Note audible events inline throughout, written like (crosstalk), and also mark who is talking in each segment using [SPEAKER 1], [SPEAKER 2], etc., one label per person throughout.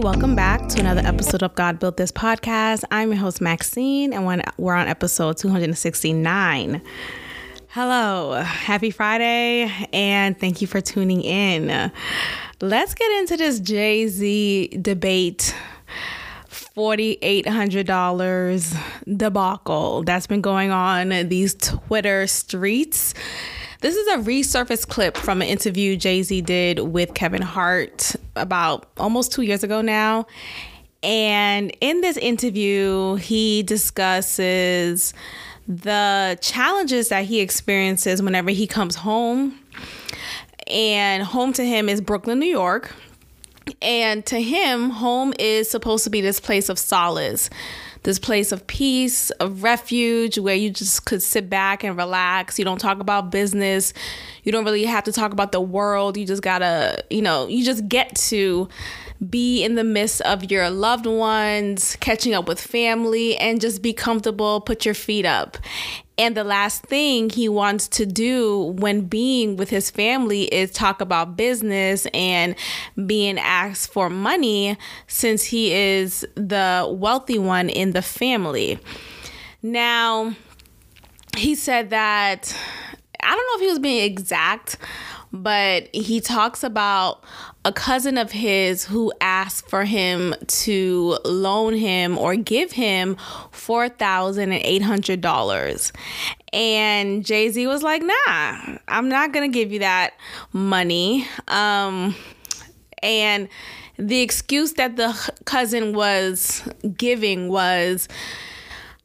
[SPEAKER 1] welcome back to another episode of God Built This podcast. I'm your host, Maxine, and we're on episode 269. Hello, happy Friday, and thank you for tuning in. Let's get into this Jay Z debate $4,800 debacle that's been going on these Twitter streets. This is a resurfaced clip from an interview Jay Z did with Kevin Hart about almost two years ago now. And in this interview, he discusses the challenges that he experiences whenever he comes home. And home to him is Brooklyn, New York. And to him, home is supposed to be this place of solace this place of peace, of refuge, where you just could sit back and relax. You don't talk about business. You don't really have to talk about the world. You just gotta, you know, you just get to be in the midst of your loved ones, catching up with family, and just be comfortable, put your feet up. And the last thing he wants to do when being with his family is talk about business and being asked for money since he is the wealthy one in the family. Now, he said that I don't know if he was being exact, but he talks about a cousin of his who asked for him to loan him or give him $4,800. And Jay Z was like, nah, I'm not going to give you that money. Um, and the excuse that the cousin was giving was,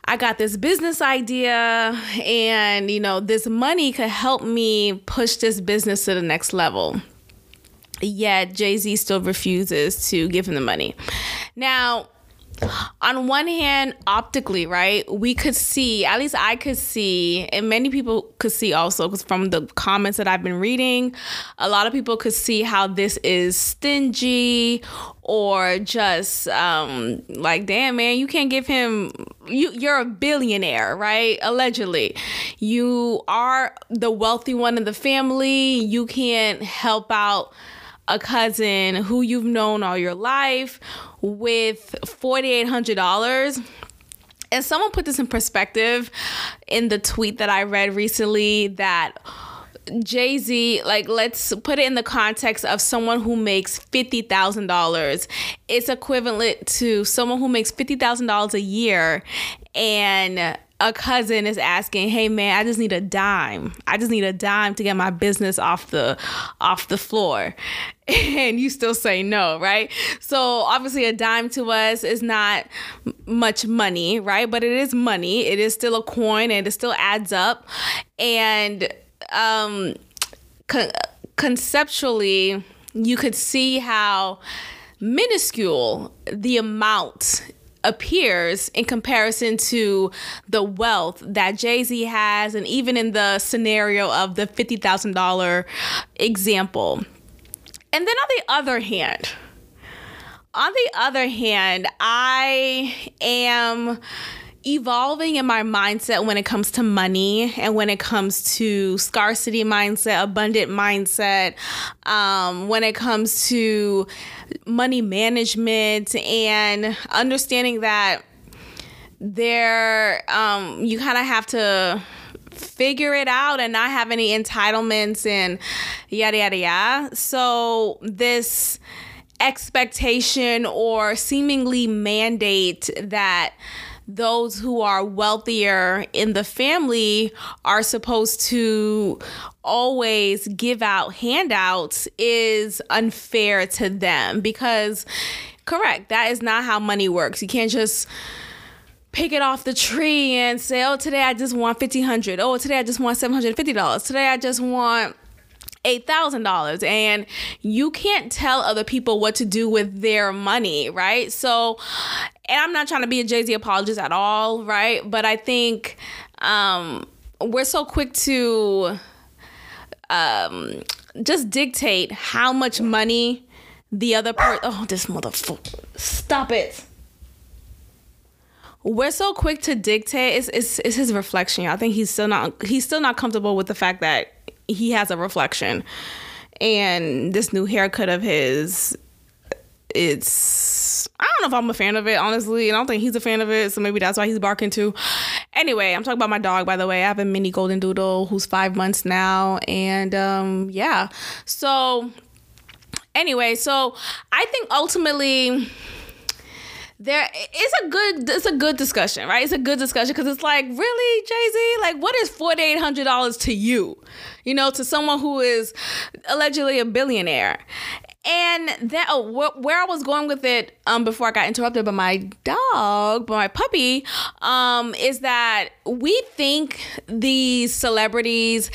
[SPEAKER 1] I got this business idea and you know this money could help me push this business to the next level. Yet Jay-Z still refuses to give him the money. Now, on one hand, optically, right, we could see, at least I could see, and many people could see also, because from the comments that I've been reading, a lot of people could see how this is stingy or just um, like, damn, man, you can't give him, you, you're a billionaire, right? Allegedly. You are the wealthy one in the family. You can't help out a cousin who you've known all your life with $4,800. And someone put this in perspective in the tweet that I read recently that Jay Z, like, let's put it in the context of someone who makes $50,000. It's equivalent to someone who makes $50,000 a year and a cousin is asking, "Hey man, I just need a dime. I just need a dime to get my business off the off the floor." (laughs) And you still say no, right? So obviously a dime to us is not much money, right? But it is money. It is still a coin and it still adds up. And um con- conceptually, you could see how minuscule the amount appears in comparison to the wealth that Jay Z has, and even in the scenario of the $50,000 example. And then on the other hand, on the other hand, I am evolving in my mindset when it comes to money and when it comes to scarcity mindset, abundant mindset, um, when it comes to money management and understanding that there um, you kind of have to figure it out and not have any entitlements and yada yada yada. So this expectation or seemingly mandate that those who are wealthier in the family are supposed to always give out handouts is unfair to them because correct that is not how money works. You can't just pick it off the tree and say oh today i just want 1500 oh today i just want $750 today i just want $8,000 and you can't tell other people what to do with their money, right? So, and I'm not trying to be a Jay Z apologist at all, right? But I think um, we're so quick to um, just dictate how much money the other person. Oh, this motherfucker! Stop it. We're so quick to dictate. It's, it's, it's his reflection. I think he's still not he's still not comfortable with the fact that he has a reflection, and this new haircut of his it's I don't know if I'm a fan of it, honestly. I don't think he's a fan of it, so maybe that's why he's barking too. Anyway, I'm talking about my dog, by the way. I have a mini golden doodle who's five months now, and um, yeah. So anyway, so I think ultimately there it's a good it's a good discussion right? It's a good discussion because it's like really jay-z? Like what is $4800 to you? You know to someone who is allegedly a billionaire. And that oh, wh- where I was going with it um, before I got interrupted by my dog, by my puppy, um, is that we think these celebrities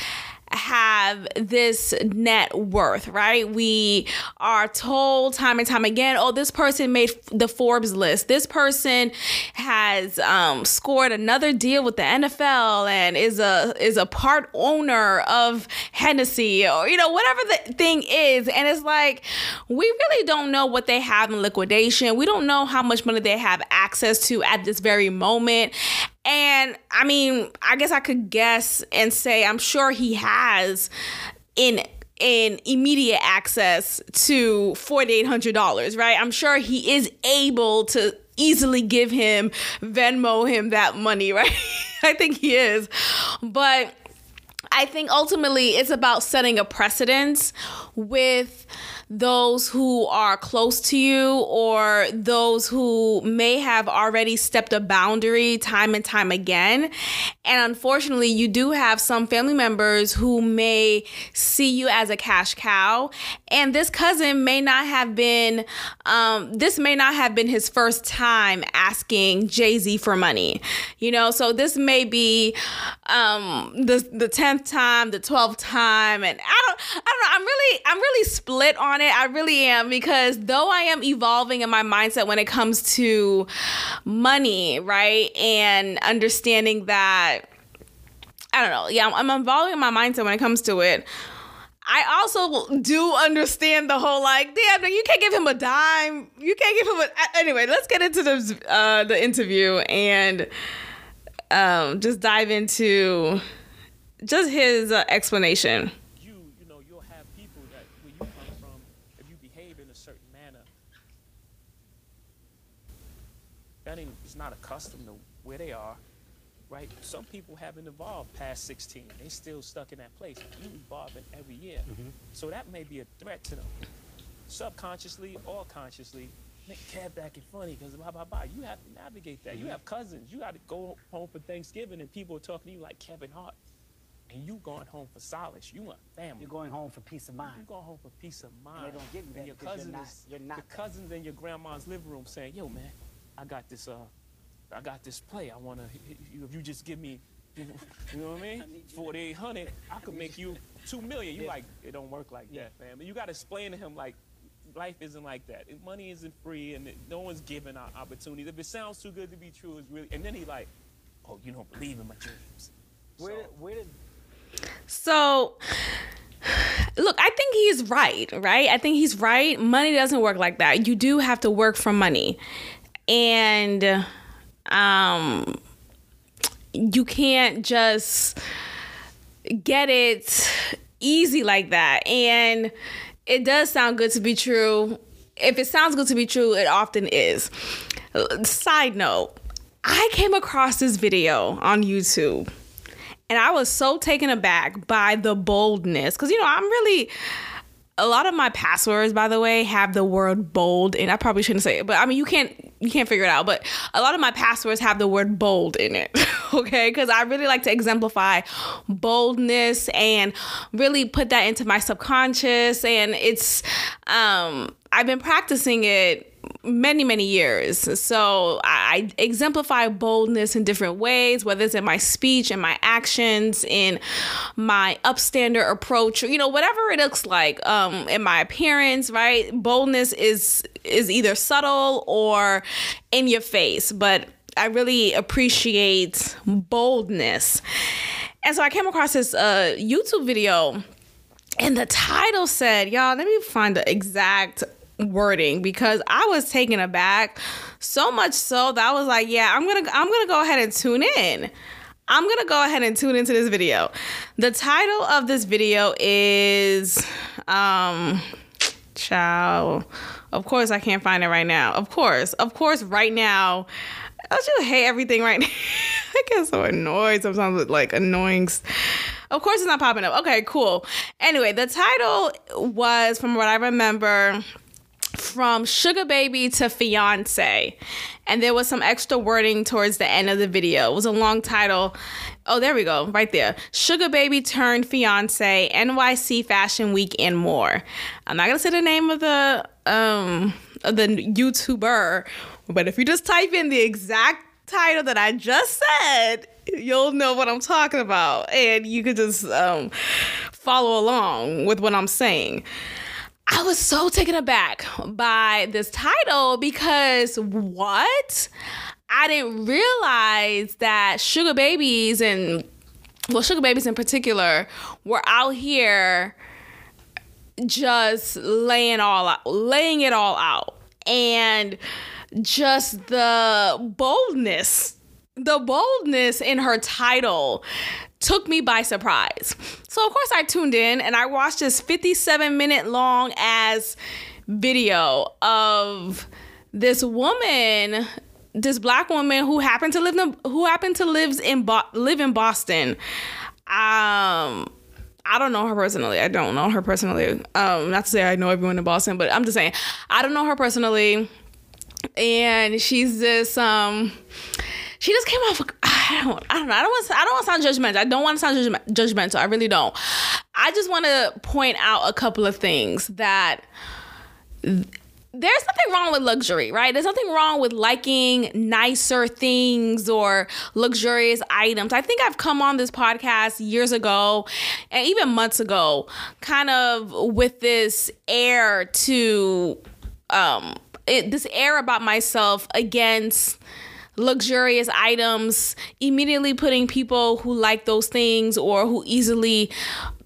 [SPEAKER 1] have this net worth, right? We are told time and time again, oh, this person made the Forbes list. This person has um, scored another deal with the NFL and is a is a part owner of Hennessy or you know whatever the thing is. And it's like we really don't know what they have in liquidation. We don't know how much money they have access to at this very moment. And I mean, I guess I could guess and say I'm sure he has in in immediate access to $4800 right? I'm sure he is able to easily give him venmo him that money (laughs) right? I think he is. But i think ultimately it's about setting a precedence with those who are close to you or those who may have already stepped a boundary time and time again. And unfortunately, you do have some family members who may see you as a cash cow. And this cousin may not have been, um, this may not have been his first time asking Jay Z for money. You know, so this may be um, the the tenth time, the twelfth time, and I don't, I don't know. I'm really, I'm really split on it. I really am because though I am evolving in my mindset when it comes to money, right? And understanding that, I don't know. Yeah, I'm, I'm evolving my mindset when it comes to it. I also do understand the whole like, damn, you can't give him a dime. You can't give him a. Anyway, let's get into the uh, the interview and um, just dive into just his uh, explanation.
[SPEAKER 2] not accustomed to where they are, right? Some people haven't evolved past 16. They still stuck in that place. You evolving every year. Mm-hmm. So that may be a threat to them. Subconsciously or consciously, make Kev acting funny because blah, blah, blah. You have to navigate that. Mm-hmm. You have cousins. You got to go home for Thanksgiving and people are talking to you like Kevin Hart. And you going home for solace. You want family.
[SPEAKER 3] You're going home for peace of mind.
[SPEAKER 2] You're going home for peace of mind.
[SPEAKER 3] And they don't give you that
[SPEAKER 2] and your cousins,
[SPEAKER 3] you're not, you're not
[SPEAKER 2] your cousins in your grandma's living room saying, yo, man, I got this uh, I got this play. I want to, if you just give me, you know what I mean? 4,800, I could make you 2 million. You yeah. like, it don't work like yeah. that, man. You got to explain to him, like, life isn't like that. Money isn't free and no one's giving out opportunities. If it sounds too good to be true, it's really, and then he like, oh, you don't believe in my dreams.
[SPEAKER 3] Where, so, where did,
[SPEAKER 1] so, look, I think he's right, right? I think he's right. Money doesn't work like that. You do have to work for money. And um, you can't just get it easy like that. And it does sound good to be true. If it sounds good to be true, it often is. Side note, I came across this video on YouTube and I was so taken aback by the boldness. Because, you know, I'm really a lot of my passwords by the way have the word bold and i probably shouldn't say it but i mean you can't you can't figure it out but a lot of my passwords have the word bold in it (laughs) okay? Because i really like to exemplify boldness and really put that into my subconscious and it's um i've been practicing it many many years. So I, exemplify boldness in different ways whether it's in my speech and my actions in my upstander approach you know whatever it looks like um in my appearance right? Boldness is is either subtle or in your face but i really appreciate boldness. And so i came across this uh youtube video and the title said y'all let me find the exact wording because I was taken aback so much so that I was like, yeah, I'm going to I'm going to go ahead and tune in. I'm going to go ahead and tune into this video. The title of this video is um child Of course, I can't find it right now. Of course, of course, right now. I just hate everything right (laughs) now. I get so annoyed sometimes with like annoying. Of course, it's not popping up. Okay, cool. Anyway, the title was, from what I remember, from Sugar Baby to Fiance. And there was some extra wording towards the end of the video. It was a long title. Oh, there we go, right there. Sugar Baby turned fiance, NYC Fashion Week, and more. I'm not gonna say the name of the um of the YouTuber, but if you just type in the exact title that I just said, you'll know what I'm talking about, and you could just um, follow along with what I'm saying. I was so taken aback by this title because what? I didn't realize that sugar babies and well sugar babies in particular were out here just laying all out, laying it all out and just the boldness the boldness in her title took me by surprise. So of course I tuned in and I watched this 57 minute long as video of this woman this black woman who happened to live in who happened to lives in Bo- live in Boston. Um I don't know her personally. I don't know her personally. Um not to say I know everyone in Boston, but I'm just saying I don't know her personally. And she's this um she just came off I don't I don't know. I don't want I don't want to sound judgmental. I don't want to sound judgmental. I really don't. I just want to point out a couple of things that there's nothing wrong with luxury, right? There's nothing wrong with liking nicer things or luxurious items. I think I've come on this podcast years ago and even months ago, kind of with this air to um it, this air about myself against luxurious items, immediately putting people who like those things or who easily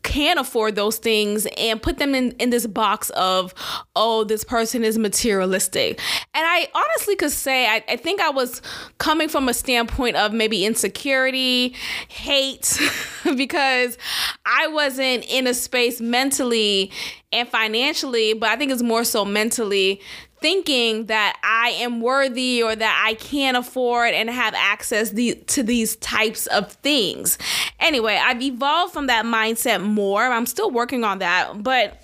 [SPEAKER 1] can afford those things and put them in, in this box of, oh, this person is materialistic. And I honestly could say, I, I think I was coming from a standpoint of maybe insecurity, hate, (laughs) because I wasn't in a space mentally and financially, but I think it's more so mentally thinking that I am worthy or that I can afford and have access the, to these types of things. Anyway, I've evolved from that mindset more. I'm still working on that, but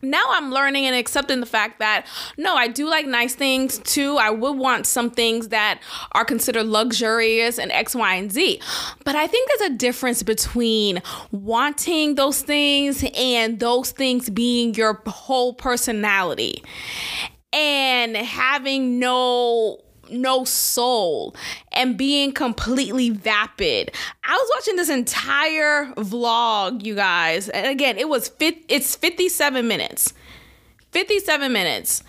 [SPEAKER 1] now I'm learning and accepting the fact that no, I do like nice things too. I would want some things that are considered luxurious and X, Y, and Z. But I think there's a difference between wanting those things and those things being your whole personality and having no no soul and being completely vapid. I was watching this entire vlog, you guys. And again, it was fit it's 57 minutes. 57 minutes.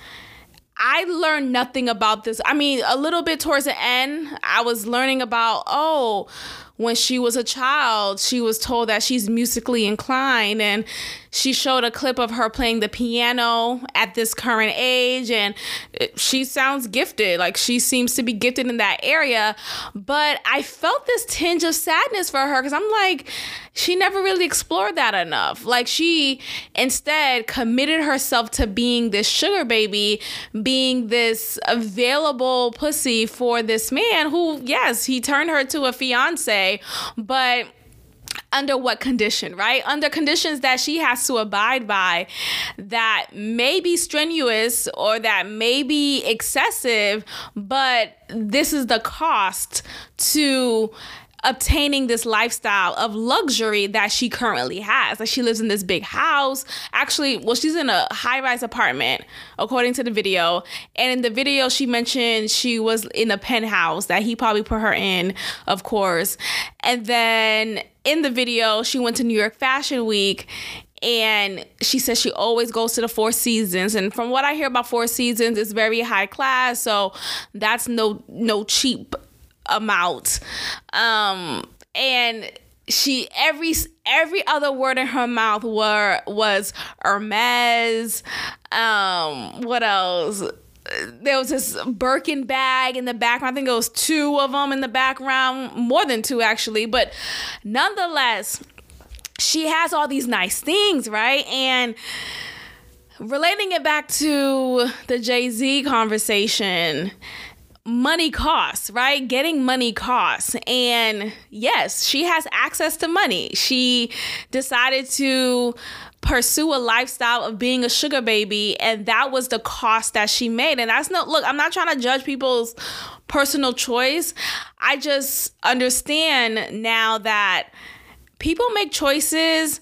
[SPEAKER 1] I learned nothing about this. I mean, a little bit towards the end, I was learning about, oh, when she was a child, she was told that she's musically inclined and she showed a clip of her playing the piano at this current age and she sounds gifted. Like she seems to be gifted in that area. But i felt this tinge of sadness for her because i'm like she never really explored that enough. Like she instead committed herself to being this sugar baby being this available pussy for this man who yes he turned her to a fiance but under what condition, right? Under conditions that she has to abide by that may be strenuous or that may be excessive, but this is the cost to obtaining this lifestyle of luxury that she currently has. Like she lives in this big house. Actually, well, she's in a high rise apartment, according to the video. And in the video, she mentioned she was in a penthouse that he probably put her in, of course. And then in the video, she went to New York Fashion Week and she says she always goes to the Four Seasons. And from what I hear about Four Seasons, it's very high class, so that's no no cheap amount. Um, and she every every other word in her mouth were was Hermes. Um, what else? There was this Birkin bag in the background. I think it was two of them in the background, more than two actually. But nonetheless, she has all these nice things, right? And relating it back to the Jay Z conversation, money costs, right? Getting money costs. And yes, she has access to money. She decided to pursue a lifestyle of being a sugar baby and that was the cost that she made and that's no look i'm not trying to judge people's personal choice i just understand now that people make choices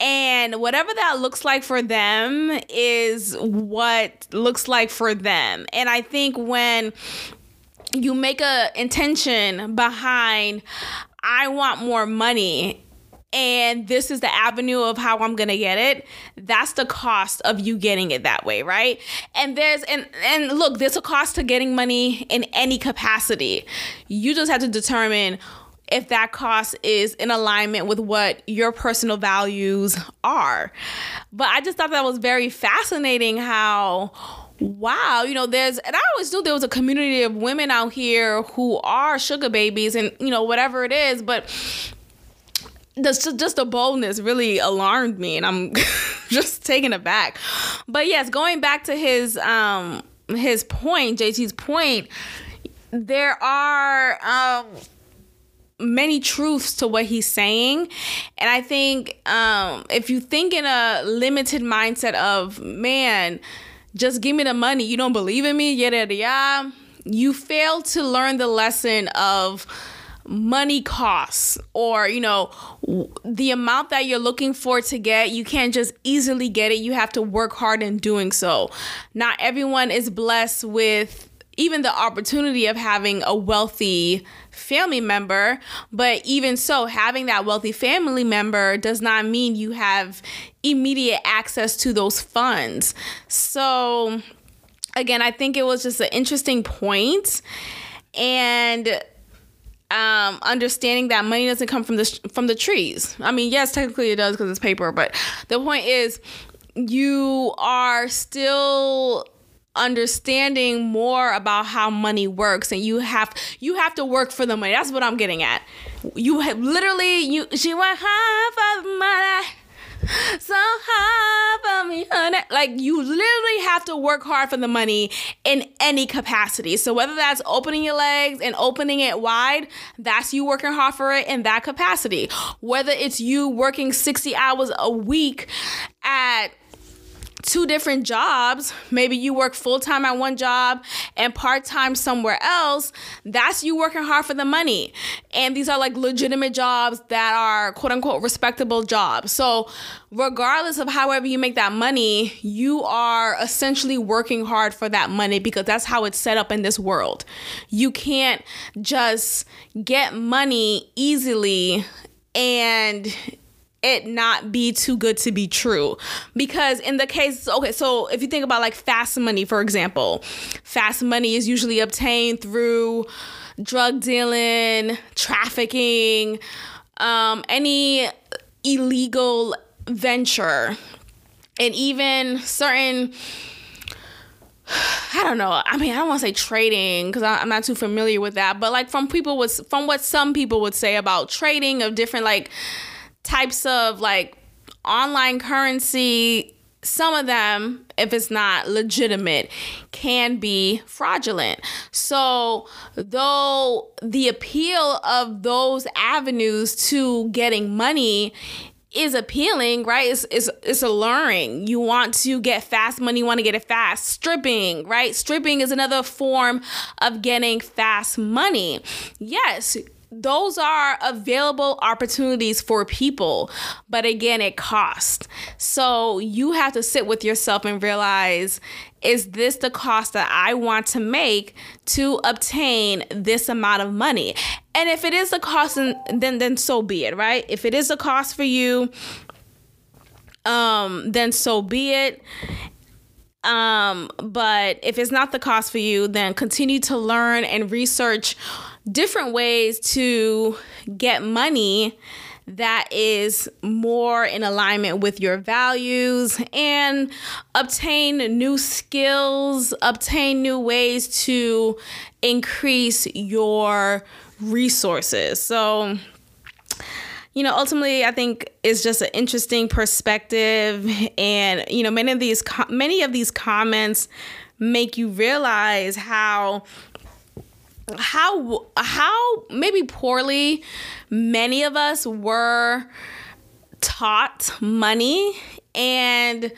[SPEAKER 1] and whatever that looks like for them is what looks like for them and i think when you make a intention behind i want more money and this is the avenue of how I'm going to get it, that's the cost of you getting it that way, right? And there's and and look, there's a cost to getting money in any capacity. You just have to determine if that cost is in alignment with what your personal values are. But I just thought that was very fascinating how wow, you know, there's, and I always knew there was a community of women out here who are sugar babies and, you know, whatever it is, but the, just the boldness really alarmed me and i'm (laughs) just taken aback but yes going back to his um his point jt's point there are um many truths to what he's saying. And i think um if you think in a limited mindset of man just give me the money you don't believe in me yada yada yada you fail to learn the lesson of money costs or you know the amount that you're looking for to get you can't just easily get it. You have to work hard in doing so. Not everyone is blessed with even the opportunity of having a wealthy family member but even so having that wealthy family member does not mean you have immediate access to those funds so again i think it was just an interesting point and um, understanding that money doesn't come from the from the trees. I mean, yes, technically it does because it's paper, but the point is, you are still understanding more about how money works and you have you have to work for the money that's what i'm getting at you have literally you she went high for the money so hard for me, honey. Like you literally have to work hard for the money in any capacity. So whether that's opening your legs and opening it wide, that's you working hard for it in that capacity. Whether it's you working 60 hours a week at two different jobs, maybe you work full time at one job and part time somewhere else, that's you working hard for the money. And these are like legitimate jobs that are quote unquote respectable jobs. So, regardless of however you make that money, you are essentially working hard for that money because that's how it's set up in this world. You can't just get money easily and it not be too good to be true because in the case okay so if you think about like fast money for example fast money is usually obtained through drug dealing trafficking um, any illegal venture and even certain I don't know. I mean, I don't want to say trading because I'm not too familiar with that, but like from people was from what some people would say about trading of different like types of like online currency some of them, if it's not legitimate, can be fraudulent. So, though the appeal of those avenues to getting money is appealing, right? It's, it's, it's alluring. You want to get fast money, you want to get it fast. Stripping, right? Stripping is another form of getting fast money. Yes, those are available opportunities for people but again it costs. So you have to sit with yourself and realize is this the cost that i want to make to obtain this amount of money? And if it is the cost then then so be it right? If it is a cost for you um then so be it. Um but if it's not the cost for you then continue to learn and research different ways to get money that is more in alignment with your values and obtain new skills, obtain new ways to increase your resources. So, you know, ultimately, I think it's just an interesting perspective, and you know, many of these many of these comments make you realize how how how maybe poorly many of us were taught money. And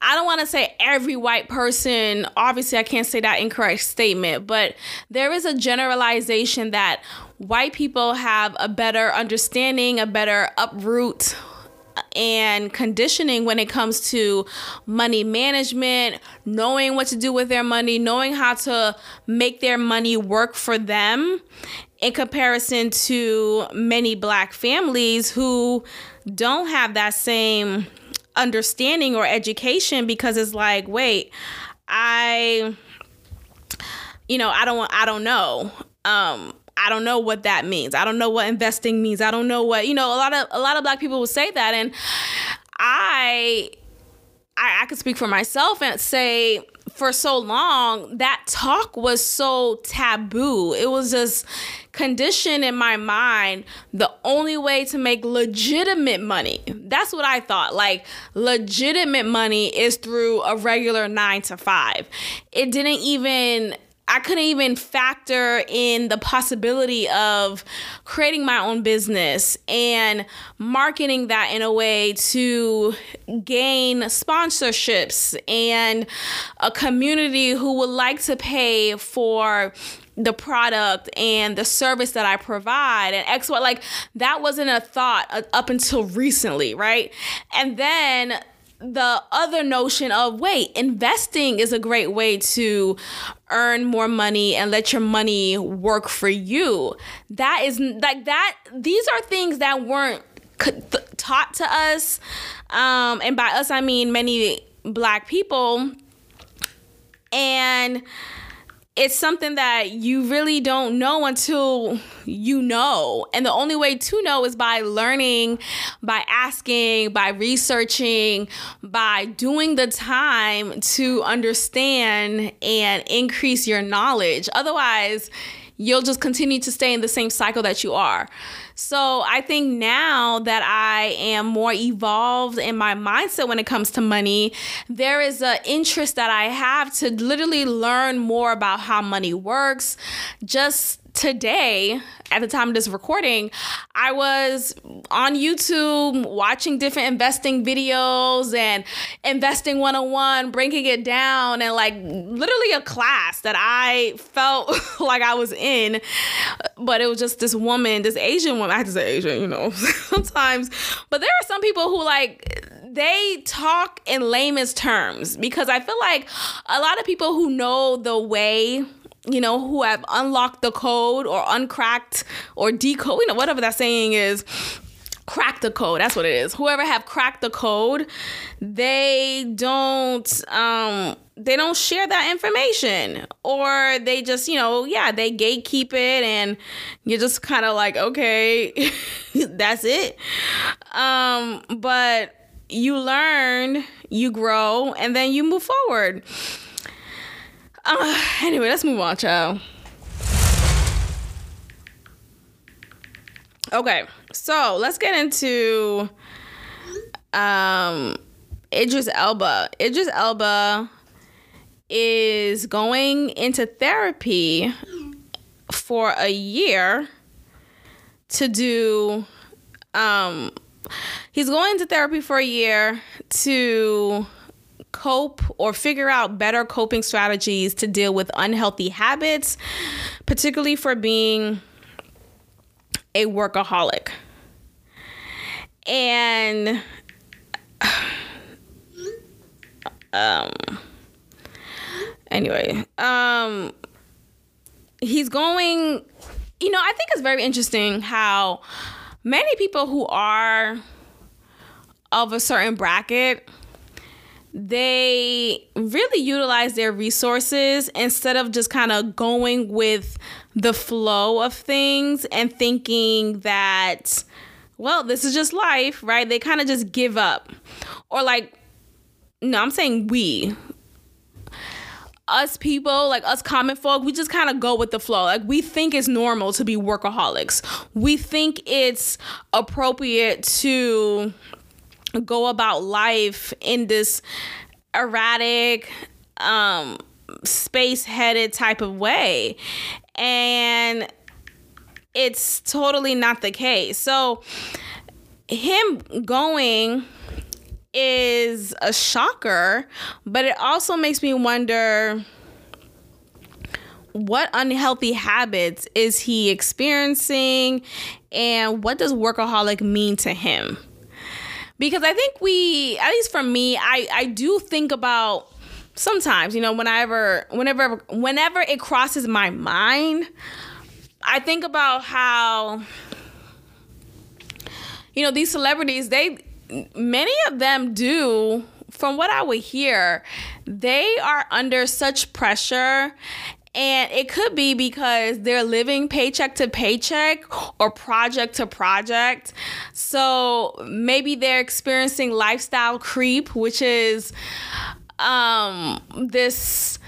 [SPEAKER 1] I don't want to say every white person, obviously, I can't say that incorrect statement, but there is a generalization that white people have a better understanding, a better uproot and conditioning when it comes to money management, knowing what to do with their money, knowing how to make their money work for them in comparison to many black families who don't have that same understanding or education because it's like, wait, I you know, I don't I don't know. Um I don't know what that means. I don't know what investing means. I don't know what, you know, a lot of a lot of black people will say that and I I, I could speak for myself and say for so long that talk was so taboo. It was just conditioned in my mind the only way to make legitimate money. That's what I thought. Like legitimate money is through a regular 9 to 5. It didn't even I couldn't even factor in the possibility of creating my own business and marketing that in a way to gain sponsorships and a community who would like to pay for the product and the service that I provide and X what like that wasn't a thought uh, up until recently, right? And then the other notion of wait, investing is a great way to earn more money and let your money work for you. That is like that. These are things that weren't taught to us, um, and by us I mean many black people, and it's something that you really don't know until you know. And the only way to know is by learning, by asking, by researching, by doing the time to understand and increase your knowledge. Otherwise, you'll just continue to stay in the same cycle that you are. So I think now that I am more evolved in my mindset when it comes to money, there is an interest that I have to literally learn more about how money works. Just today, at the time of this recording, I was on YouTube watching different investing videos and investing 101, breaking it down, and like literally a class that I felt (laughs) like I was in. But it was just this woman, this Asian woman. I have to say Asian, you know, (laughs) sometimes. But there are some people who like they talk in layman's terms because I feel like a lot of people who know the way you know, who have unlocked the code or uncracked or decode, you know, whatever that saying is, crack the code. That's what it is. Whoever have cracked the code, they don't um they don't share that information or they just, you know, yeah, they gatekeep it and you're just kind of like, okay, (laughs) that's it. Um but you learn, you grow and then you move forward. Uh, anyway, let's move on, child. Okay, so let's get into um Idris Elba. Idris Elba is going into therapy for a year to do um he's going to therapy for a year to cope or figure out better coping strategies to deal with unhealthy habits, particularly for being a workaholic. And (sighs) um anyway, um he's going you know, I think it's very interesting how many people who are of a certain bracket they really utilize their resources instead of just kind of going with the flow of things and thinking that well this is just life right they kind of just give up or like no i'm saying we
[SPEAKER 4] us people, like us common folk, we just kind of go with the flow. Like we think it's normal to be workaholics. We think it's appropriate to go about life in this erratic, um, space headed type of way. And it's totally not the case. So, him going is a shocker, but it also makes me wonder what unhealthy habits is he experiencing and what does workaholic mean to him? Because I think we, at least for me, I, I do think about sometimes, you know, whenever whenever whenever it crosses my mind, I think about how you know, these celebrities, they many of them do from what I would hear, they are under such pressure and it could be because they're living paycheck to paycheck or project to project. So maybe they're experiencing lifestyle creep, which is um this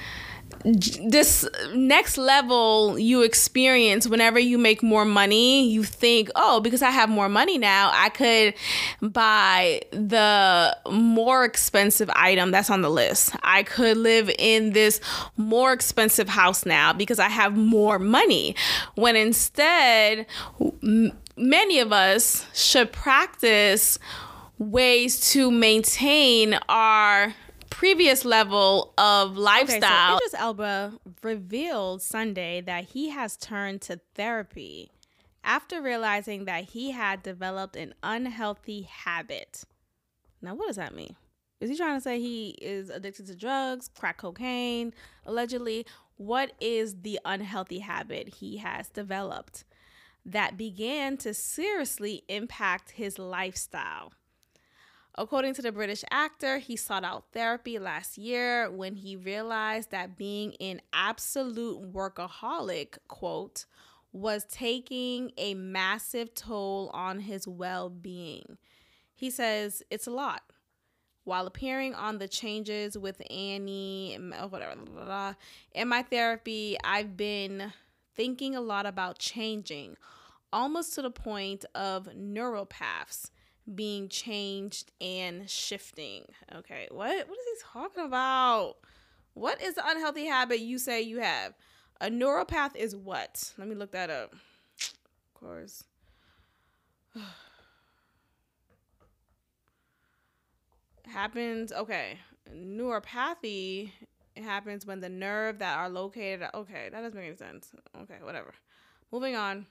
[SPEAKER 4] this next level you experience whenever you make more money, you think, oh, because I have more money now, I could buy the more expensive item that's on the list. I could live in this more expensive house now because I have more money. When instead, m- many of us should practice ways to maintain our previous level of lifestyle.
[SPEAKER 1] Okay, so Idris Elba revealed Sunday that he has turned to therapy after realizing that he had developed an unhealthy habit. Now, what does that mean? Is he trying to say he is addicted to drugs, crack cocaine, allegedly? What is the unhealthy habit he has developed that began to seriously impact his lifestyle? According to the British actor, he sought out therapy last year when he realized that being an absolute workaholic, quote, was taking a massive toll on his well being. He says, It's a lot. While appearing on the changes with Annie, oh, whatever, blah, blah, in my therapy, I've been thinking a lot about changing, almost to the point of neuropaths being changed and shifting. Okay, what what is he talking about? What is the unhealthy habit you say you have? A neuropath is what? Let me look that up. Of course. (sighs) happens okay. Neuropathy happens when the nerve that are located okay, that doesn't make any sense. Okay, whatever. Moving on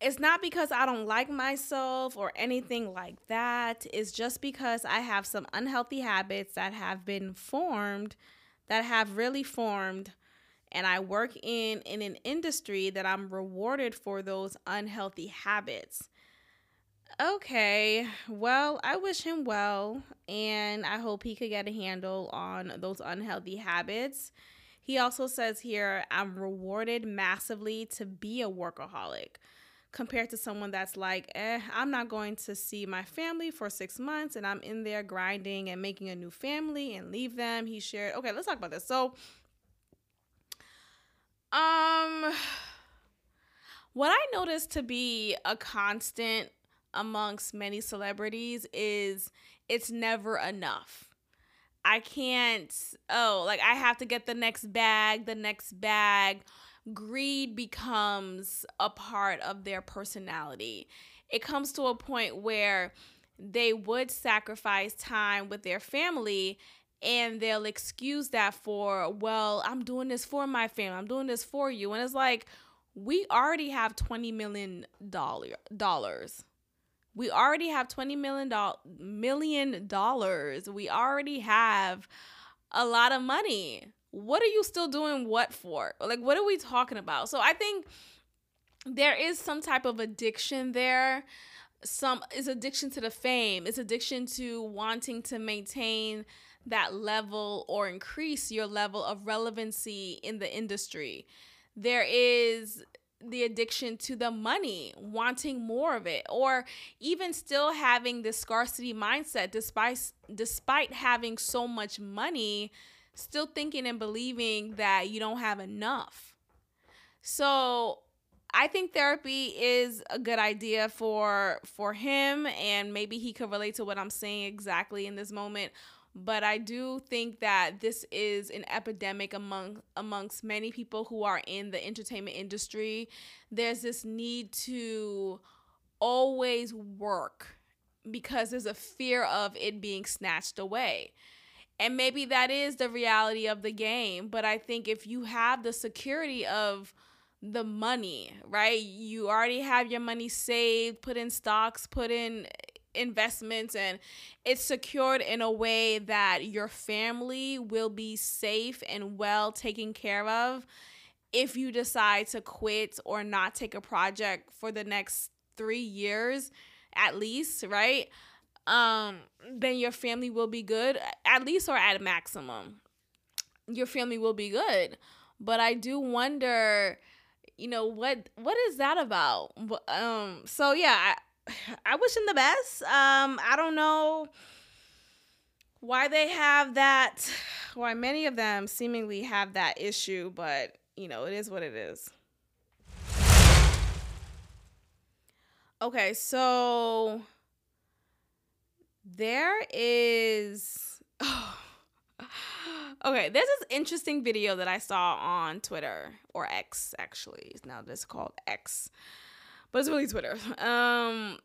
[SPEAKER 1] it's not because I don't like myself or anything like that. It's just because I have some unhealthy habits that have been formed, that have really formed, and I work in in an industry that I'm rewarded for those unhealthy habits. Okay, well, I wish him well, and I hope he could get a handle on those unhealthy habits. He also says here, I'm rewarded massively to be a workaholic compared to someone that's like, eh, I'm not going to see my family for six months and I'm in there grinding and making a new family and leave them. He shared, okay, let's talk about this. So, um, what I noticed to be a constant amongst many celebrities is it's never enough. I can't, oh, like I have to get the next bag, the next bag greed becomes a part of their personality. It comes to a point where they would sacrifice time with their family and they'll excuse that for, well, I'm doing this for my family. I'm doing this for you. And it's like, we already have 20 million dollar. We already have 20 million dollars million dollars. We already have a lot of money what are you still doing what for? Like, what are we talking about? So I think there is some type of addiction there. Some is addiction to the fame, it's addiction to wanting to maintain that level or increase your level of relevancy in the industry. There is the addiction to the money, wanting more of it, or even still having the scarcity mindset despite despite having so much money still thinking and believing that you don't have enough. So I think therapy is a good idea for for him and maybe he could relate to what I'm saying exactly in this moment but I do think that this is an epidemic among amongst many people who are in the entertainment industry. There's this need to always work because there's a fear of it being snatched away. And maybe that is the reality of the game, but I think if you have the security of the money, right? You already have your money saved, put in stocks, put in investments and it's secured in a way that your family will be safe and well taken care of if you decide to quit or not take a project for the next 3 years at least, right? Um then your family will be good at least or at a maximum. Your family will be good. But I do wonder you know what what is that about um so yeah I, (sighs) I wish him the best. Um, I don't know why they have that, (sighs) why many of them seemingly have that issue, but you know, it is what it is. Okay, so there is. Oh, (sighs) okay, there's this interesting video that I saw on Twitter or X, actually. Now this is called X but it's really Twitter. (laughs) Um,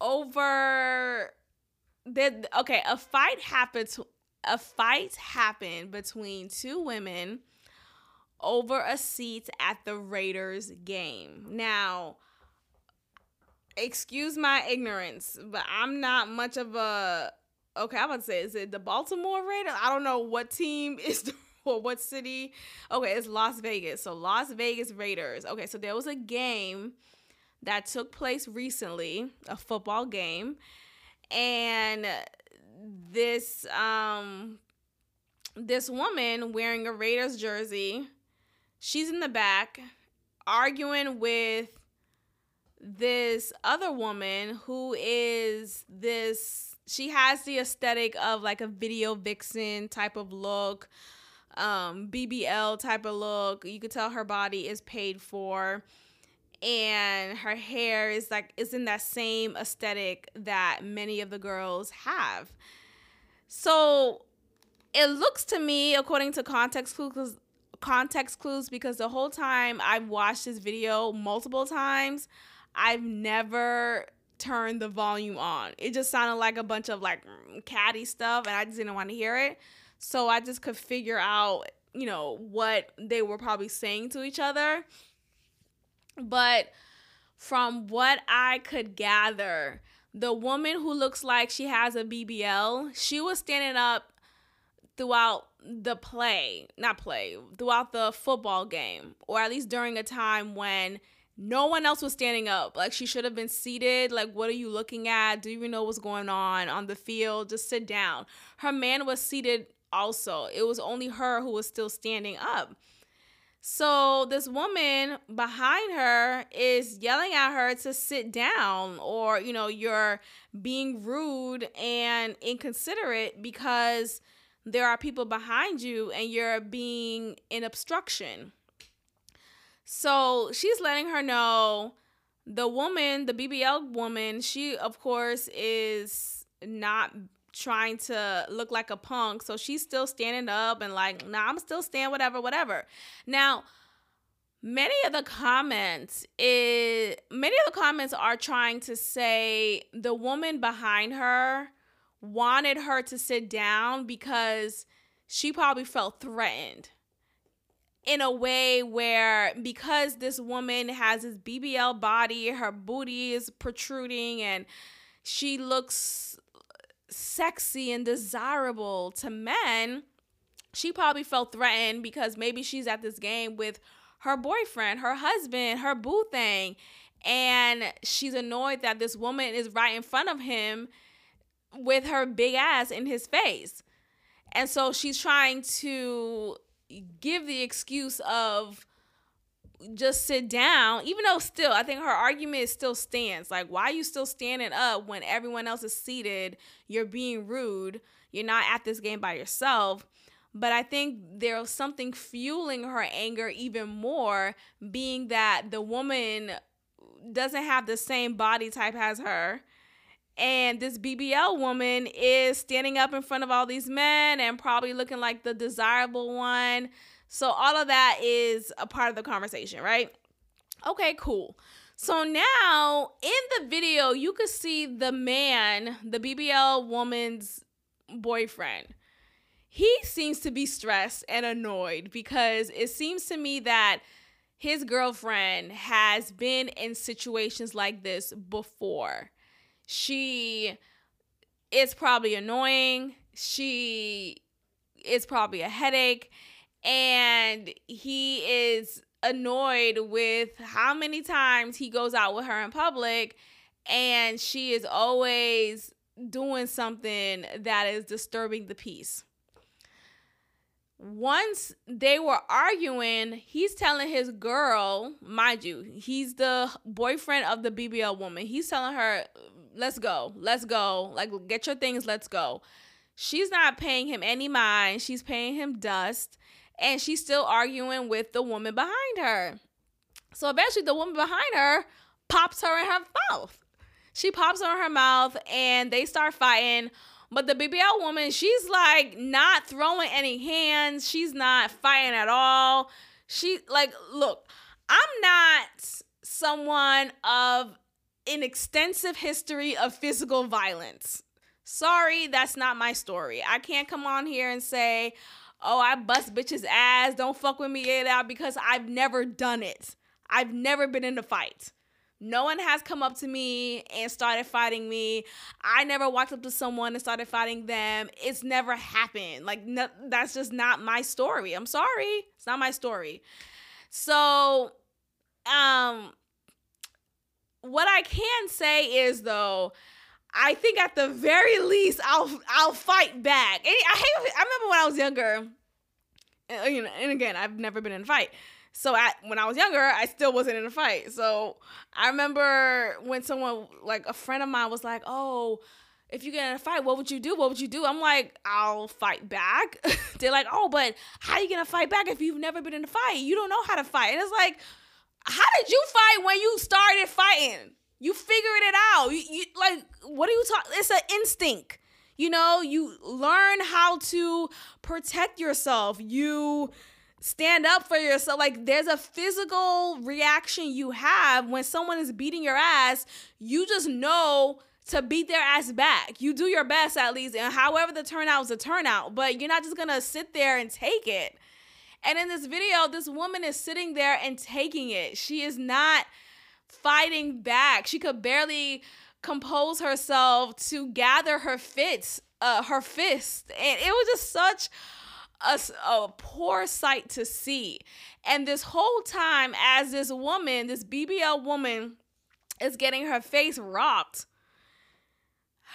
[SPEAKER 1] over that okay, a fight happened. A fight happened between two women over a seat at the Raiders game. Now, excuse my ignorance, but I'm not much of a okay. I'm about to say, is it the Baltimore Raiders? I don't know what team (laughs) is the or what city. Okay, it's Las Vegas. So Las Vegas Raiders. Okay, so there was a game that took place recently, a football game, and this um this woman wearing a Raiders jersey, she's in the back arguing with this other woman who is this she has the aesthetic of like a video vixen type of look um BBL type of look you could tell her body is paid for and her hair is like is in that same aesthetic that many of the girls have. So it looks to me, according to context clues, context clues, because the whole time I've watched this video multiple times, I've never turned the volume on. It just sounded like a bunch of like mm, catty stuff, and I just didn't want to hear it. So I just could figure out, you know, what they were probably saying to each other. But from what I could gather, the woman who looks like she has a BBL, she was standing up throughout the play, not play, throughout the football game, or at least during a time when no one else was standing up. Like she should have been seated. Like, what are you looking at? Do you even know what's going on on the field? Just sit down. Her man was seated also. It was only her who was still standing up. So this woman behind her is yelling at her to sit down or you know you're being rude and inconsiderate because there are people behind you and you're being an obstruction. So she's letting her know the woman, the BBL woman, she of course is not trying to look like a punk. So she's still standing up and like, nah, I'm still staying, whatever, whatever. Now, many of the comments is many of the comments are trying to say the woman behind her wanted her to sit down because she probably felt threatened in a way where because this woman has this BBL body, her booty is protruding and she looks sexy and desirable to men, she probably felt threatened because maybe she's at this game with her boyfriend, her husband, her boo thing. And she's annoyed that this woman is right in front of him with her big ass in his face. And so she's trying to give the excuse of just sit down, even though still, I think her argument still stands. Like, why are you still standing up when everyone else is seated? You're being rude. You're not at this game by yourself. but I think there's something fueling her anger even more, being that the woman doesn't have the same body type as her. And this BBL woman is standing up in front of all these men and probably looking like the desirable one. So, all of that is a part of the conversation, right? Okay, cool. So now in the video, you could see the man, the BBL woman's boyfriend. He seems to be stressed and annoyed because it seems to me that his girlfriend has been in situations like this before. She is probably annoying. She is probably a headache. And he is annoyed with how many times he goes out with her in public and she is always doing something that is disturbing the peace. Once they were arguing, he's telling his girl, mind you, he's the boyfriend of the BBL woman. He's telling her, let's go, let's go, like, get your things, let's go. She's not paying him any mind. She's paying him dust and she's still arguing with the woman behind her. So eventually, the woman behind her pops her in her mouth. She pops her in her mouth, and they start fighting. But the BBL woman, she's like not throwing any hands. She's not fighting at all. She like, look, I'm not someone of an extensive history of physical violence. Sorry, that's not my story. I can't come on here and say, oh, I bust bitches ass, don't fuck with me, get out because I've never done it. I've never been in a fight. No one has come up to me and started fighting me. I never walked up to someone and started fighting them. It's never happened. Like no, that's just not my story. I'm sorry. It's not my story. So, um what I can say is though, I think at the very least I'll I'll fight back. And I hate. I remember when I was younger. And, uh, you know, and again, I've never been in a fight. So at, when I was younger, I still wasn't in a fight. So I remember when someone like a friend of mine was like, "Oh, if you get in a fight, what would you do? What would you do?" I'm like, "I'll fight back." (laughs) They're like, "Oh, but how are you gonna fight back if you've never been in a fight? You don't know how to fight." And it's like, how did you fight when you started fighting? You figured it out. You, you like what are you talking? It's an instinct. You know, you learn how to protect yourself. You stand up for yourself. Like there's a physical reaction you have when someone is beating your ass. You just know to beat their ass back. You do your best at least, and however the turnout is a turnout. But you're not just gonna sit there and take it. And in this video, this woman is sitting there and taking it. She is not fighting back. She could barely compose herself to gather her fits, uh, her fist, and it was just such a, a poor sight to see. And this whole time, as this woman, this BBL woman, is getting her face rocked,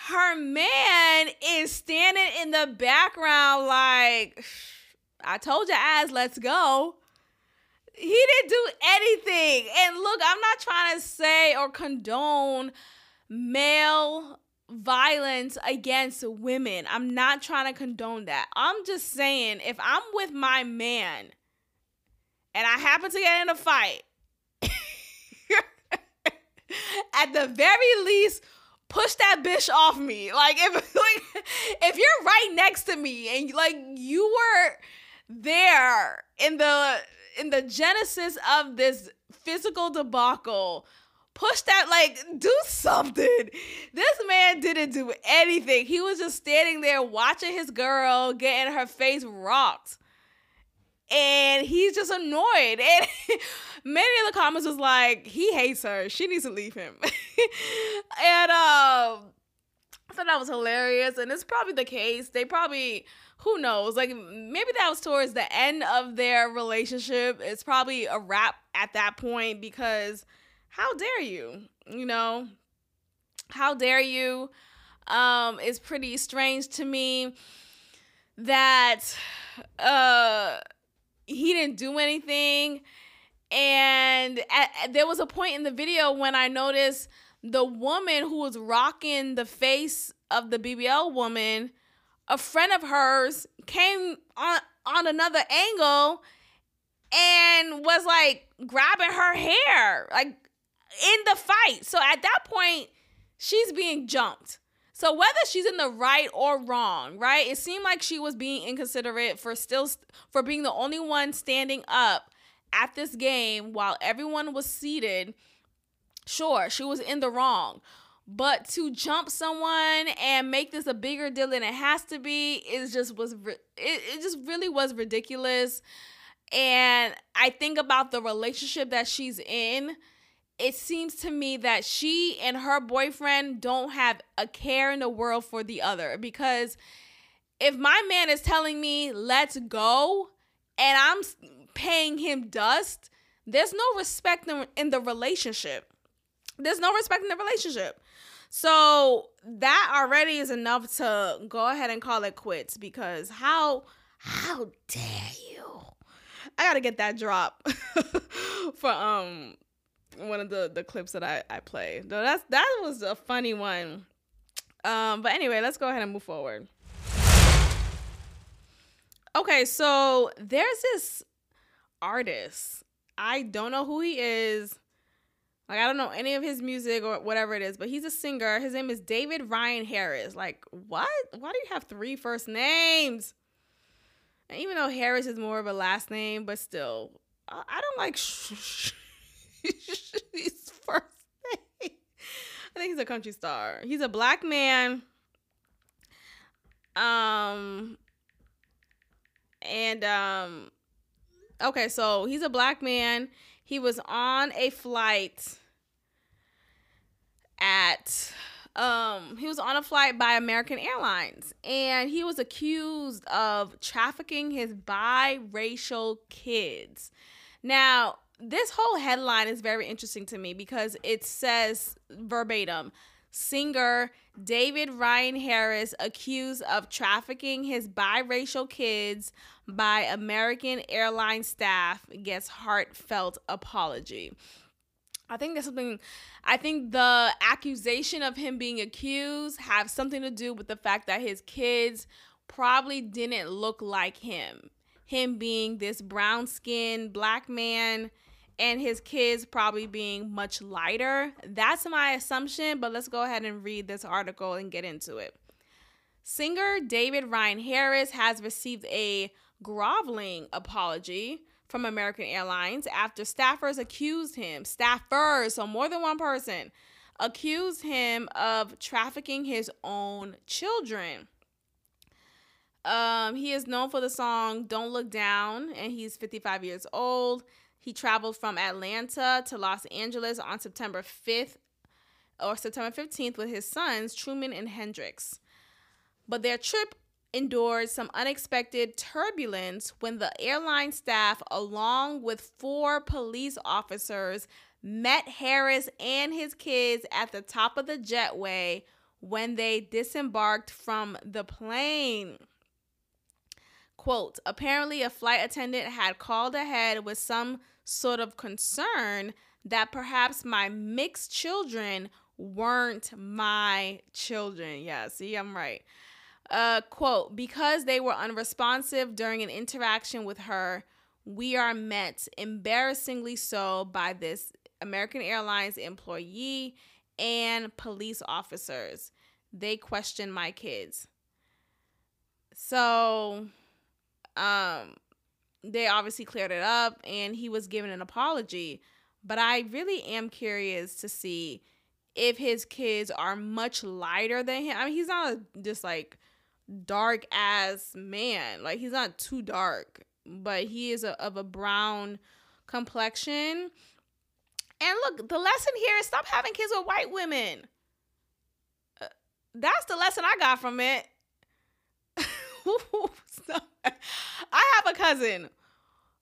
[SPEAKER 1] her man is standing in the background like, I told your ass, let's go he didn't do anything. And look, I'm not trying to say or condone male violence against women. I'm not trying to condone that. I'm just saying if I'm with my man and I happen to get in a fight, (laughs) at the very least, push that bitch off me. Like if (laughs) like if you're right next to me and like you were there in the in the genesis of this physical debacle push that like do something. This man didn't do anything. He was just standing there watching his girl getting her face rocked. And he's just annoyed. (laughs) And many of the comments was like he hates her. She needs to leave him. (laughs) And um I thought that was hilarious, and it's probably the case. They probably who knows? Like maybe that was towards the end of their relationship. It's probably a wrap at that point because how dare you? You know, how dare you? Um, it's pretty strange to me that uh he didn't do anything. And at, there was a point in the video when I noticed the woman who was rocking the face of the BBL woman a friend of hers came on on another angle and was like grabbing her hair, like in the fight. So at that point, she's being jumped. So whether she's in the right or wrong, right? It seemed like she was being inconsiderate for still for being the only one standing up at this game while everyone was seated. Sure, she was in the wrong. But to jump someone and make this a bigger deal than it has to be is just was it, it just really was ridiculous. And I think about the relationship that she's in. It seems to me that she and her boyfriend don't have a care in the world for the other because if my man is telling me let's go and i'm paying him dust there's no respect in, the relationship. There's no respect in the relationship so that already is enough to go ahead and call it quits because how how dare you i gotta get that drop (laughs) for um one of the the clips that I I play. Though that's that was a funny one. Um, but anyway, let's go ahead and move forward. Okay, so there's this artist. I don't know who he is. Like I don't know any of his music or whatever it is, but he's a singer. His name is David Ryan Harris. like, what? Why do you have three first names? And even though Harris is more of a last name, but still, I, don't like (laughs) sh- his first name. I think he's a country star. He's a black man. Um and um okay, so he's a black man. He was on a flight at um he was on a flight by American Airlines and he was accused of trafficking his biracial kids. Now, this whole headline is very interesting to me because it says verbatim singer David Ryan Harris accused of trafficking his biracial kids by American airline staff gets heartfelt apology. I think that's something I think the accusation of him being accused have something to do with the fact that his kids probably didn't look like him. Him being this brown skinned black man and his kids probably being much lighter. That's my assumption, but let's go ahead and read this article and get into it. Singer David Ryan Harris has received a groveling apology from American Airlines after staffers accused him, staffers, so more than one person, accused him of trafficking his own children. Um, he is known for the song Don't Look Down, and he's 55 years old. He traveled from Atlanta to Los Angeles on September 5th or September 15th with his sons, Truman and Hendrix. But their trip endured some unexpected turbulence when the airline staff, along with four police officers, met Harris and his kids at the top of the jetway when they disembarked from the plane. Quote, apparently, a flight attendant had called ahead with some sort of concern that perhaps my mixed children weren't my children. Yeah, see, I'm right. Uh, quote, because they were unresponsive during an interaction with her, we are met embarrassingly so by this American Airlines employee and police officers. They questioned my kids. So, um, they obviously cleared it up and he was given an apology. But I really am curious to see if his kids are much lighter than him. I mean, he's not just like dark ass man. Like he's not too dark, but he is a, of a brown complexion. And look, the lesson here is stop having kids with white women. Uh, that's the lesson I got from it. (laughs) I have a cousin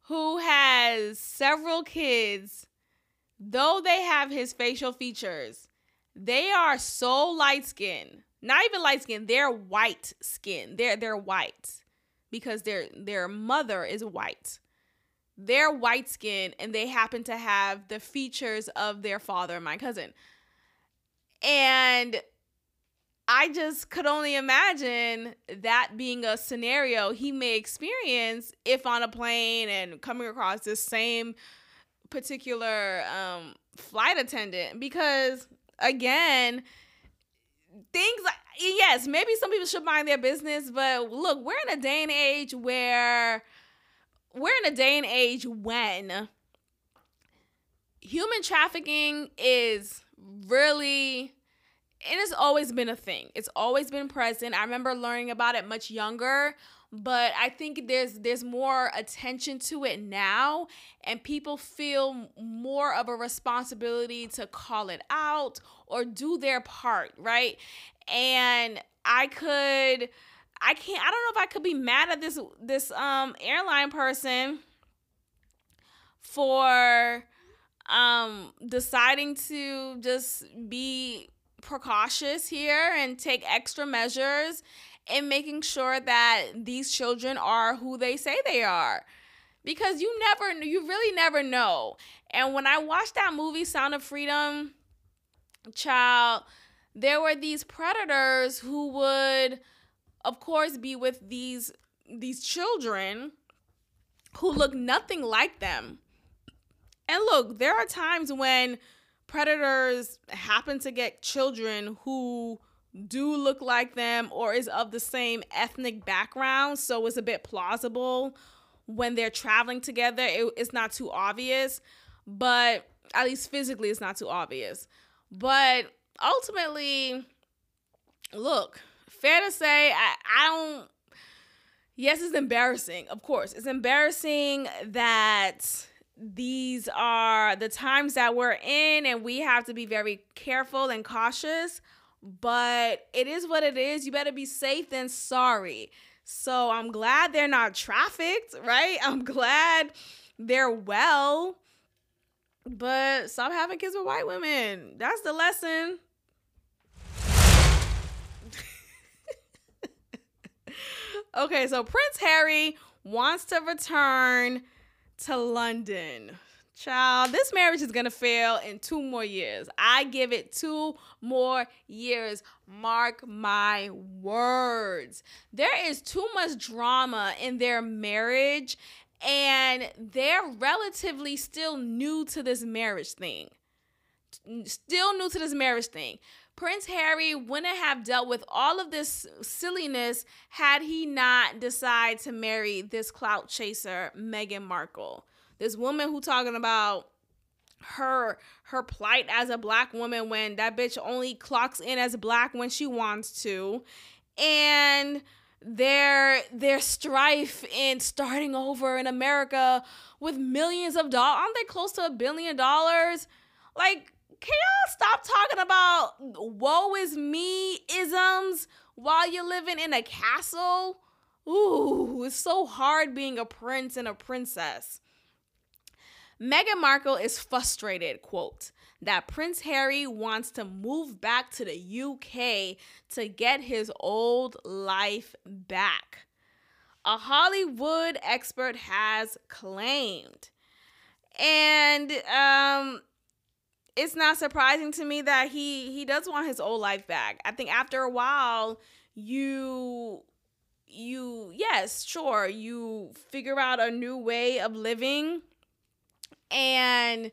[SPEAKER 1] who has several kids. Though they have his facial features, they are so light skinned. Not even light skin, they're white skin. They're they're white because their their mother is white. They're white skin and they happen to have the features of their father, my cousin. And I just could only imagine that being a scenario he may experience if on a plane and coming across this same particular um, flight attendant. Because again, things like yes, maybe some people should mind their business, but look, we're in a day and age where we're in a day and age when human trafficking is really it has always been a thing. It's always been present. I remember learning about it much younger, but I think there's there's more attention to it now and people feel more of a responsibility to call it out or do their part, right? And I could I can't I don't know if I could be mad at this this um airline person for um deciding to just be precautious here and take extra measures in making sure that these children are who they say they are. Because you never you really never know. And when i watched that movie sound of freedom child there were these predators who would of course be with these these children who look nothing like them. And look there are times when predators happen to get children who do look like them or is of the same ethnic background so it's a bit plausible. When they're traveling together it, it's not too obvious but at least physically it's not too obvious. But ultimately look fair to say i, I don't yes it's embarrassing of course. It's embarrassing that these are the times that we're in and we have to be very careful and cautious but it is what it is. You better be safe than sorry. So i'm glad they're not trafficked right? (laughs) I'm glad they're well but stop having kids with white women. That's the lesson. (laughs) Okay so prince harry wants to return to London. Child, this marriage is gonna fail in two more years. I give it two more years. Mark my words. There is too much drama in their marriage, and they're relatively still new to this marriage thing. Still new to this marriage thing. Prince Harry wouldn't have dealt with all of this silliness had he not decided to marry this clout chaser, Meghan Markle. This woman who talking about her her plight as a black woman when that bitch only clocks in as black when she wants to. And their their strife in starting over in America with millions of dollars. Aren't they close to a billion dollars? Like can y'all stop talking about woe is me isms while you're living in a castle? Ooh, it's so hard being a prince and a princess. Meghan Markle is frustrated, quote, that Prince Harry wants to move back to the UK to get his old life back. A Hollywood expert has claimed. And um it's not surprising to me that he he does want his old life back. I think after a while you you yes, sure, you figure out a new way of living and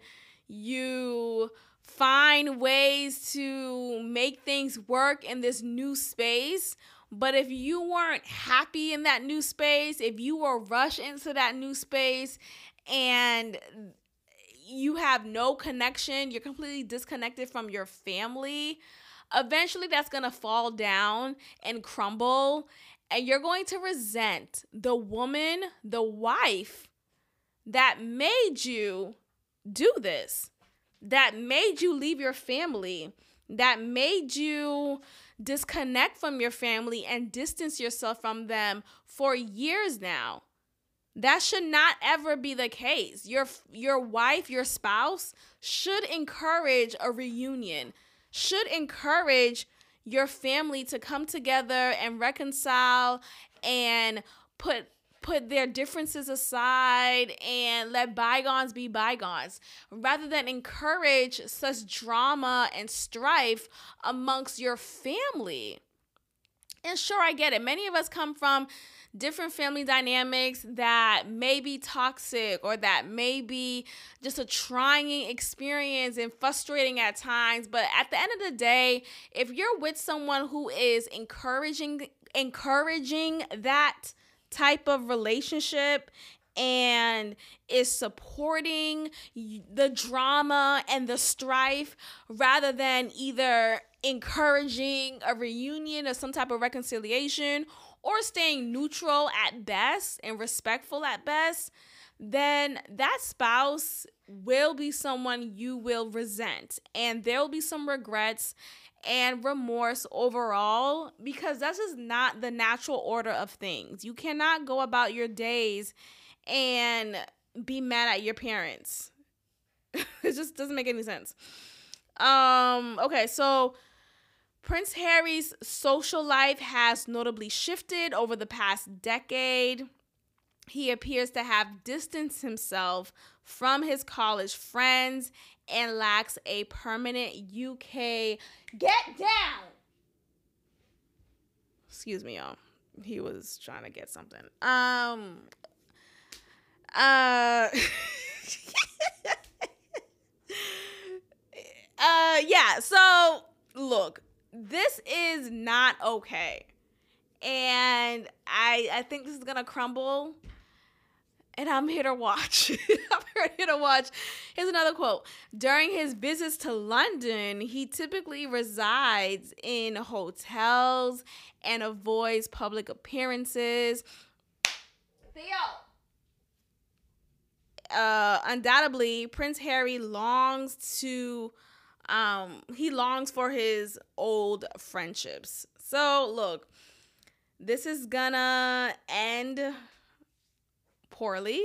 [SPEAKER 1] you find ways to make things work in this new space. But if you weren't happy in that new space, if you were rushed into that new space and you have no connection, you're completely disconnected from your family, eventually that's going to fall down and crumble. And you're going to resent the woman, the wife that made you do this, that made you leave your family, that made you disconnect from your family and distance yourself from them for years now. That should not ever be the case. Your your wife, your spouse should encourage a reunion. Should encourage your family to come together and reconcile and put put their differences aside and let bygones be bygones rather than encourage such drama and strife amongst your family. And sure, I get it. Many of us come from different family dynamics that may be toxic or that may be just a trying experience and frustrating at times. But at the end of the day, if you're with someone who is encouraging encouraging that type of relationship and is supporting the drama and the strife rather than either encouraging a reunion or some type of reconciliation or staying neutral at best and respectful at best, then that spouse will be someone you will resent. And there will be some regrets and remorse overall because that's just not the natural order of things. You cannot go about your days and be mad at your parents. (laughs) it just doesn't make any sense. Um okay, so Prince Harry's social life has notably shifted over the past decade. He appears to have distanced himself from his college friends and lacks a permanent UK get down. Excuse me, y'all. He was trying to get something. Um uh (laughs) uh yeah, so look, this is not okay. And I I think this is gonna crumble. And I'm here to watch. (laughs) I'm here to watch. Here's another quote. During his visits to London, he typically resides in hotels and avoids public appearances. Theo. Uh, undoubtedly, Prince Harry longs to um he longs for his old friendships. So, look, this is gonna end poorly.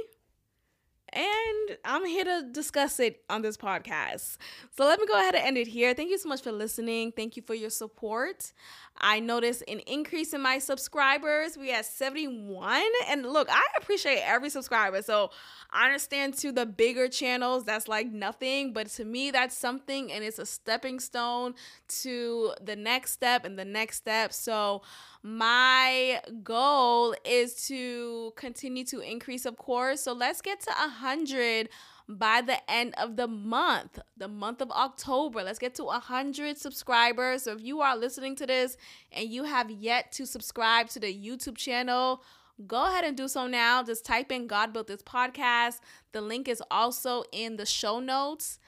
[SPEAKER 1] And I'm here to discuss it on this podcast. So let me go ahead and end it here. Thank you so much for listening. Thank you for your support. I noticed an increase in my subscribers. We had 71. And look, I appreciate every subscriber. So I understand to the bigger channels, that's like nothing. But to me, that's something. And it's a stepping stone to the next step and the next step. So my goal is to continue to increase, of course. So let's get to a 100 by the end of the month, the month of October. Let's get to 100 subscribers. So if you are listening to this and you have yet to subscribe to the YouTube channel, go ahead and do so now. Just type in God Built This Podcast. The link is also in the show notes.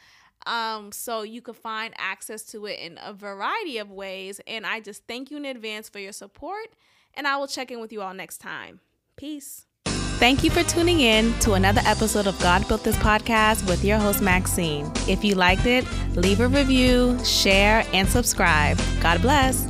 [SPEAKER 1] Um, so you can find access to it in a variety of ways. And I just thank you in advance for your support. And I will check in with you all next time. Peace. Thank you for tuning in to another episode of God Built This Podcast with your host, Maxine. If you liked it, leave a review, share, and subscribe. God bless.